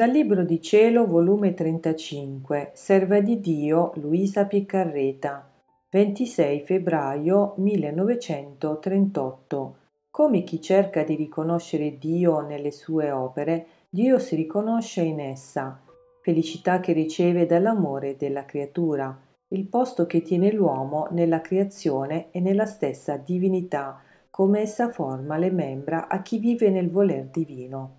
Dal Libro di Cielo, volume 35, Serva di Dio Luisa Piccarreta, 26 febbraio 1938. Come chi cerca di riconoscere Dio nelle sue opere, Dio si riconosce in essa, felicità che riceve dall'amore della creatura, il posto che tiene l'uomo nella creazione e nella stessa divinità, come essa forma le membra a chi vive nel voler divino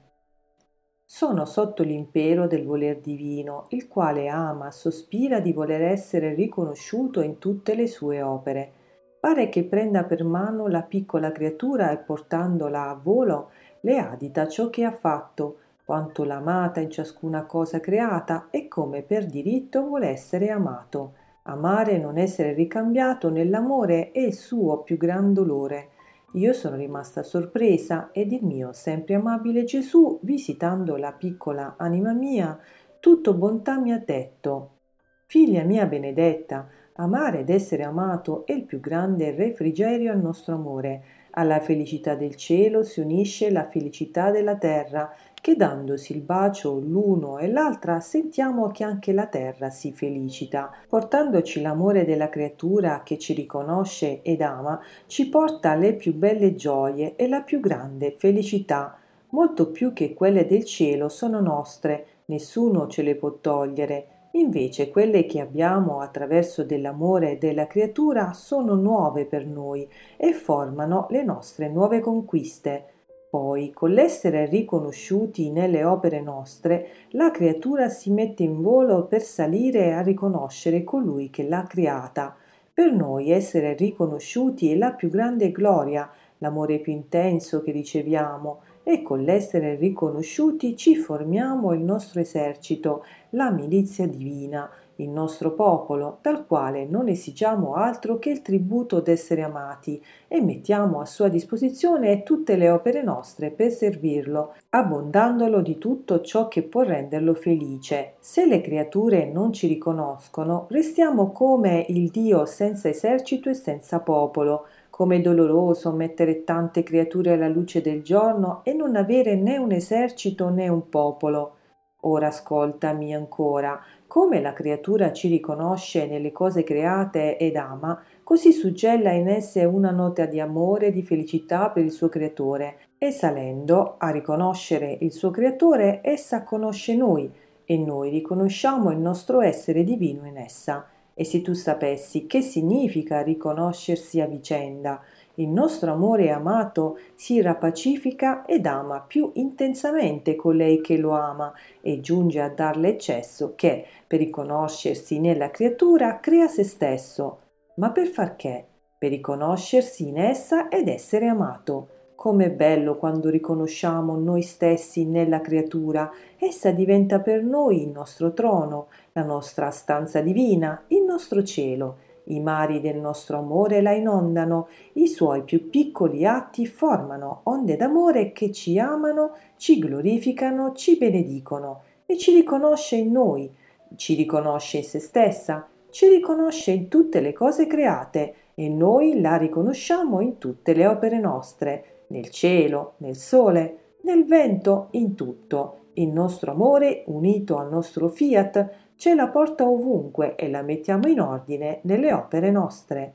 sono sotto l'impero del voler divino, il quale ama, sospira di voler essere riconosciuto in tutte le sue opere. Pare che prenda per mano la piccola creatura e portandola a volo le adita ciò che ha fatto, quanto l'ha amata in ciascuna cosa creata e come per diritto vuole essere amato. Amare e non essere ricambiato nell'amore è il suo più gran dolore io sono rimasta sorpresa ed il mio sempre amabile Gesù, visitando la piccola anima mia, tutto bontà mi ha detto, Figlia mia benedetta, amare ed essere amato è il più grande refrigerio al nostro amore. Alla felicità del cielo si unisce la felicità della terra che dandosi il bacio l'uno e l'altra sentiamo che anche la terra si felicita. Portandoci l'amore della creatura che ci riconosce ed ama, ci porta le più belle gioie e la più grande felicità. Molto più che quelle del cielo sono nostre, nessuno ce le può togliere. Invece quelle che abbiamo attraverso dell'amore della creatura sono nuove per noi e formano le nostre nuove conquiste. Poi, con l'essere riconosciuti nelle opere nostre, la creatura si mette in volo per salire a riconoscere colui che l'ha creata. Per noi essere riconosciuti è la più grande gloria, l'amore più intenso che riceviamo, e con l'essere riconosciuti ci formiamo il nostro esercito, la milizia divina, il nostro popolo, dal quale non esigiamo altro che il tributo d'essere amati e mettiamo a sua disposizione tutte le opere nostre per servirlo, abbondandolo di tutto ciò che può renderlo felice. Se le creature non ci riconoscono, restiamo come il Dio senza esercito e senza popolo, come è doloroso mettere tante creature alla luce del giorno e non avere né un esercito né un popolo. Ora ascoltami ancora, come la creatura ci riconosce nelle cose create ed ama, così suggella in esse una nota di amore e di felicità per il suo creatore, e salendo a riconoscere il suo creatore, essa conosce noi, e noi riconosciamo il nostro essere divino in essa. E se tu sapessi che significa riconoscersi a vicenda, il nostro amore amato si rapacifica ed ama più intensamente colei che lo ama e giunge a darle eccesso che, per riconoscersi nella creatura, crea se stesso. Ma per far che? Per riconoscersi in essa ed essere amato. Com'è bello quando riconosciamo noi stessi nella creatura, essa diventa per noi il nostro trono, la nostra stanza divina, il nostro cielo i mari del nostro amore la inondano, i suoi più piccoli atti formano onde d'amore che ci amano, ci glorificano, ci benedicono e ci riconosce in noi, ci riconosce in se stessa, ci riconosce in tutte le cose create e noi la riconosciamo in tutte le opere nostre, nel cielo, nel sole, nel vento, in tutto. Il nostro amore, unito al nostro fiat, ce la porta ovunque e la mettiamo in ordine nelle opere nostre.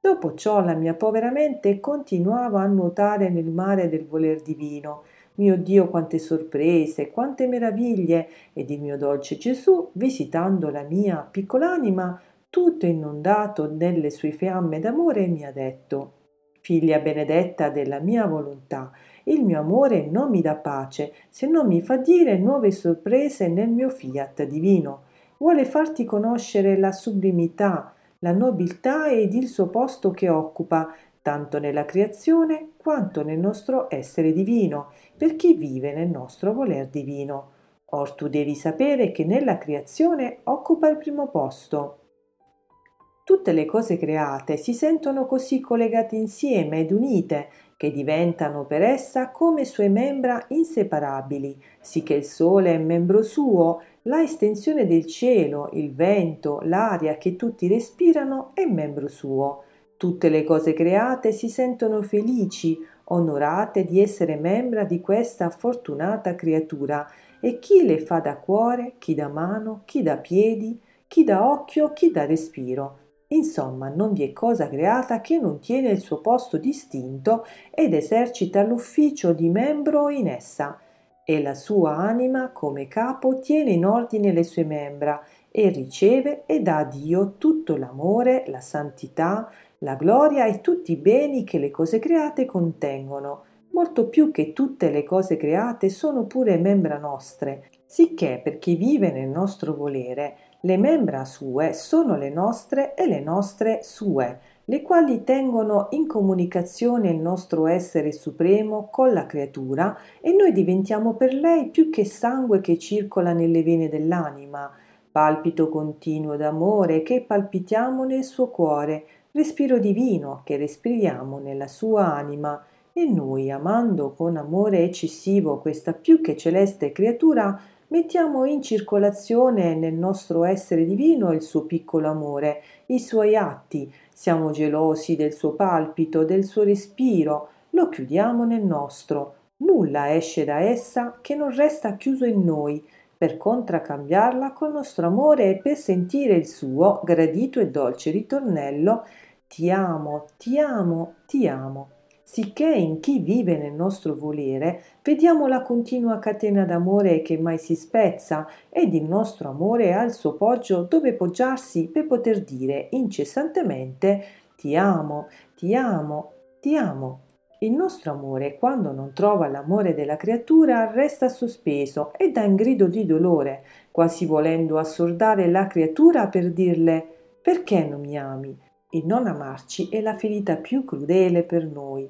Dopo ciò la mia povera mente continuava a nuotare nel mare del voler divino. Mio Dio, quante sorprese, quante meraviglie! Ed il mio dolce Gesù, visitando la mia piccola anima, tutto inondato nelle sue fiamme d'amore, mi ha detto Figlia benedetta della mia volontà, il mio amore non mi dà pace se non mi fa dire nuove sorprese nel mio fiat divino vuole farti conoscere la sublimità, la nobiltà ed il suo posto che occupa, tanto nella creazione quanto nel nostro essere divino, per chi vive nel nostro voler divino. Or tu devi sapere che nella creazione occupa il primo posto. Tutte le cose create si sentono così collegate insieme ed unite che diventano per essa come sue membra inseparabili, sicché il sole è membro suo, la estensione del cielo, il vento, l'aria che tutti respirano è membro suo. Tutte le cose create si sentono felici, onorate di essere membra di questa fortunata creatura e chi le fa da cuore, chi da mano, chi da piedi, chi da occhio, chi da respiro. Insomma, non vi è cosa creata che non tiene il suo posto distinto ed esercita l'ufficio di membro in essa, e la sua anima, come capo, tiene in ordine le sue membra e riceve e dà a Dio tutto l'amore, la santità, la gloria e tutti i beni che le cose create contengono, molto più che tutte le cose create sono pure membra nostre, sicché per chi vive nel nostro volere, le membra sue sono le nostre e le nostre sue, le quali tengono in comunicazione il nostro essere supremo con la creatura e noi diventiamo per lei più che sangue che circola nelle vene dell'anima, palpito continuo d'amore che palpitiamo nel suo cuore, respiro divino che respiriamo nella sua anima, e noi, amando con amore eccessivo questa più che celeste creatura, mettiamo in circolazione nel nostro essere divino il suo piccolo amore, i suoi atti, siamo gelosi del suo palpito, del suo respiro, lo chiudiamo nel nostro. Nulla esce da essa che non resta chiuso in noi, per contraccambiarla col nostro amore e per sentire il suo gradito e dolce ritornello. Ti amo, ti amo, ti amo sicché in chi vive nel nostro volere vediamo la continua catena d'amore che mai si spezza ed il nostro amore ha il suo poggio dove poggiarsi per poter dire incessantemente ti amo, ti amo, ti amo. Il nostro amore, quando non trova l'amore della creatura, resta sospeso e dà un grido di dolore, quasi volendo assordare la creatura per dirle perché non mi ami? Il non amarci è la ferita più crudele per noi.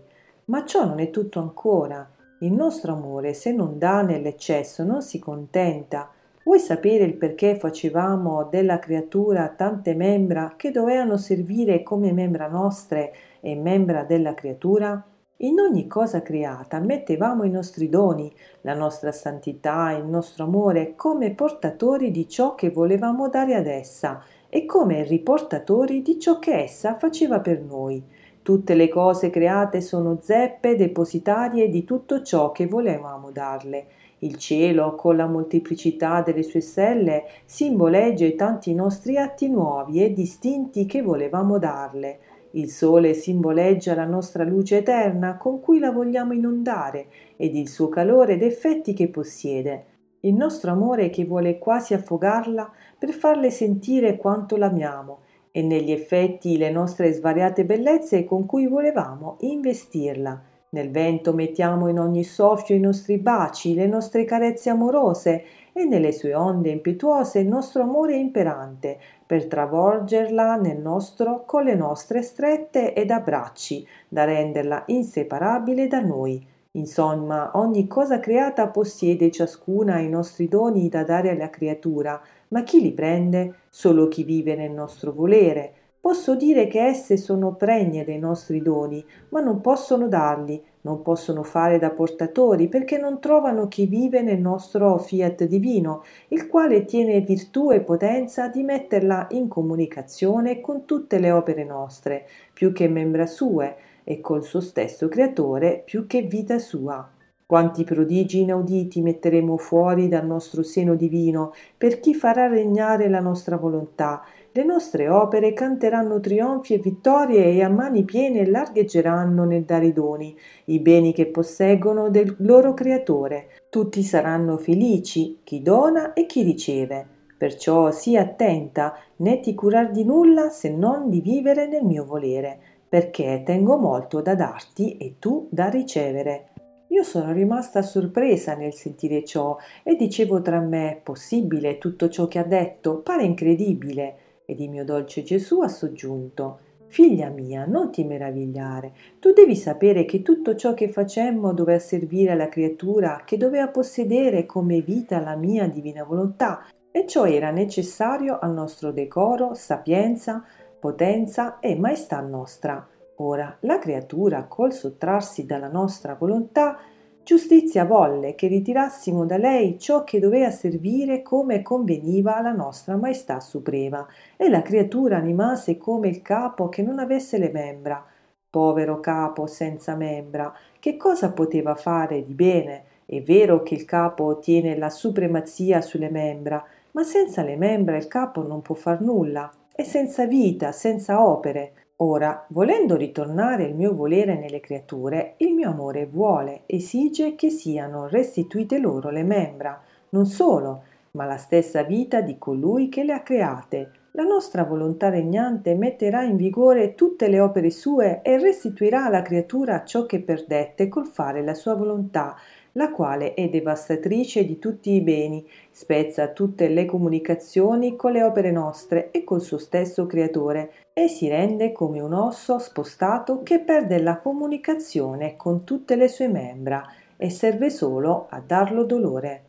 Ma ciò non è tutto ancora. Il nostro amore, se non dà nell'eccesso, non si contenta. Vuoi sapere il perché facevamo della creatura tante membra che dovevano servire come membra nostre e membra della creatura? In ogni cosa creata mettevamo i nostri doni, la nostra santità, il nostro amore come portatori di ciò che volevamo dare ad essa e come riportatori di ciò che essa faceva per noi. Tutte le cose create sono zeppe depositarie di tutto ciò che volevamo darle. Il cielo, con la molteplicità delle sue stelle, simboleggia i tanti nostri atti nuovi e distinti che volevamo darle. Il sole simboleggia la nostra luce eterna con cui la vogliamo inondare ed il suo calore ed effetti che possiede. Il nostro amore che vuole quasi affogarla per farle sentire quanto l'amiamo e negli effetti le nostre svariate bellezze con cui volevamo investirla. Nel vento mettiamo in ogni soffio i nostri baci, le nostre carezze amorose e nelle sue onde impetuose il nostro amore imperante, per travolgerla nel nostro con le nostre strette ed abbracci, da renderla inseparabile da noi. Insomma, ogni cosa creata possiede ciascuna i nostri doni da dare alla creatura, ma chi li prende? Solo chi vive nel nostro volere. Posso dire che esse sono pregne dei nostri doni, ma non possono darli, non possono fare da portatori, perché non trovano chi vive nel nostro fiat divino, il quale tiene virtù e potenza di metterla in comunicazione con tutte le opere nostre, più che membra sue, e col suo stesso creatore più che vita sua. Quanti prodigi inauditi metteremo fuori dal nostro seno divino per chi farà regnare la nostra volontà. Le nostre opere canteranno trionfi e vittorie e a mani piene largheggeranno nel dare i doni, i beni che posseggono del loro creatore. Tutti saranno felici, chi dona e chi riceve. Perciò sii attenta, né ti curar di nulla se non di vivere nel mio volere, perché tengo molto da darti e tu da ricevere. Io sono rimasta sorpresa nel sentire ciò e dicevo tra me possibile tutto ciò che ha detto, pare incredibile. Ed il mio dolce Gesù ha soggiunto Figlia mia, non ti meravigliare. Tu devi sapere che tutto ciò che facemmo doveva servire alla creatura che doveva possedere come vita la mia divina volontà, e ciò era necessario al nostro decoro, sapienza, potenza e maestà nostra. Ora la creatura, col sottrarsi dalla nostra volontà, giustizia volle che ritirassimo da lei ciò che doveva servire come conveniva alla nostra maestà suprema, e la creatura rimase come il capo che non avesse le membra. Povero capo senza membra, che cosa poteva fare di bene? È vero che il capo ottiene la supremazia sulle membra, ma senza le membra il capo non può far nulla, è senza vita, senza opere. Ora, volendo ritornare il mio volere nelle creature, il mio amore vuole, esige che siano restituite loro le membra, non solo, ma la stessa vita di colui che le ha create. La nostra volontà regnante metterà in vigore tutte le opere sue e restituirà alla creatura ciò che perdette col fare la sua volontà, la quale è devastatrice di tutti i beni, spezza tutte le comunicazioni con le opere nostre e col suo stesso creatore, e si rende come un osso spostato che perde la comunicazione con tutte le sue membra e serve solo a darlo dolore.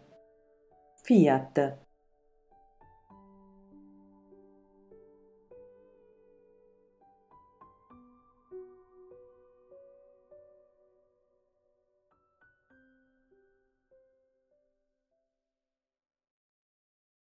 Fiat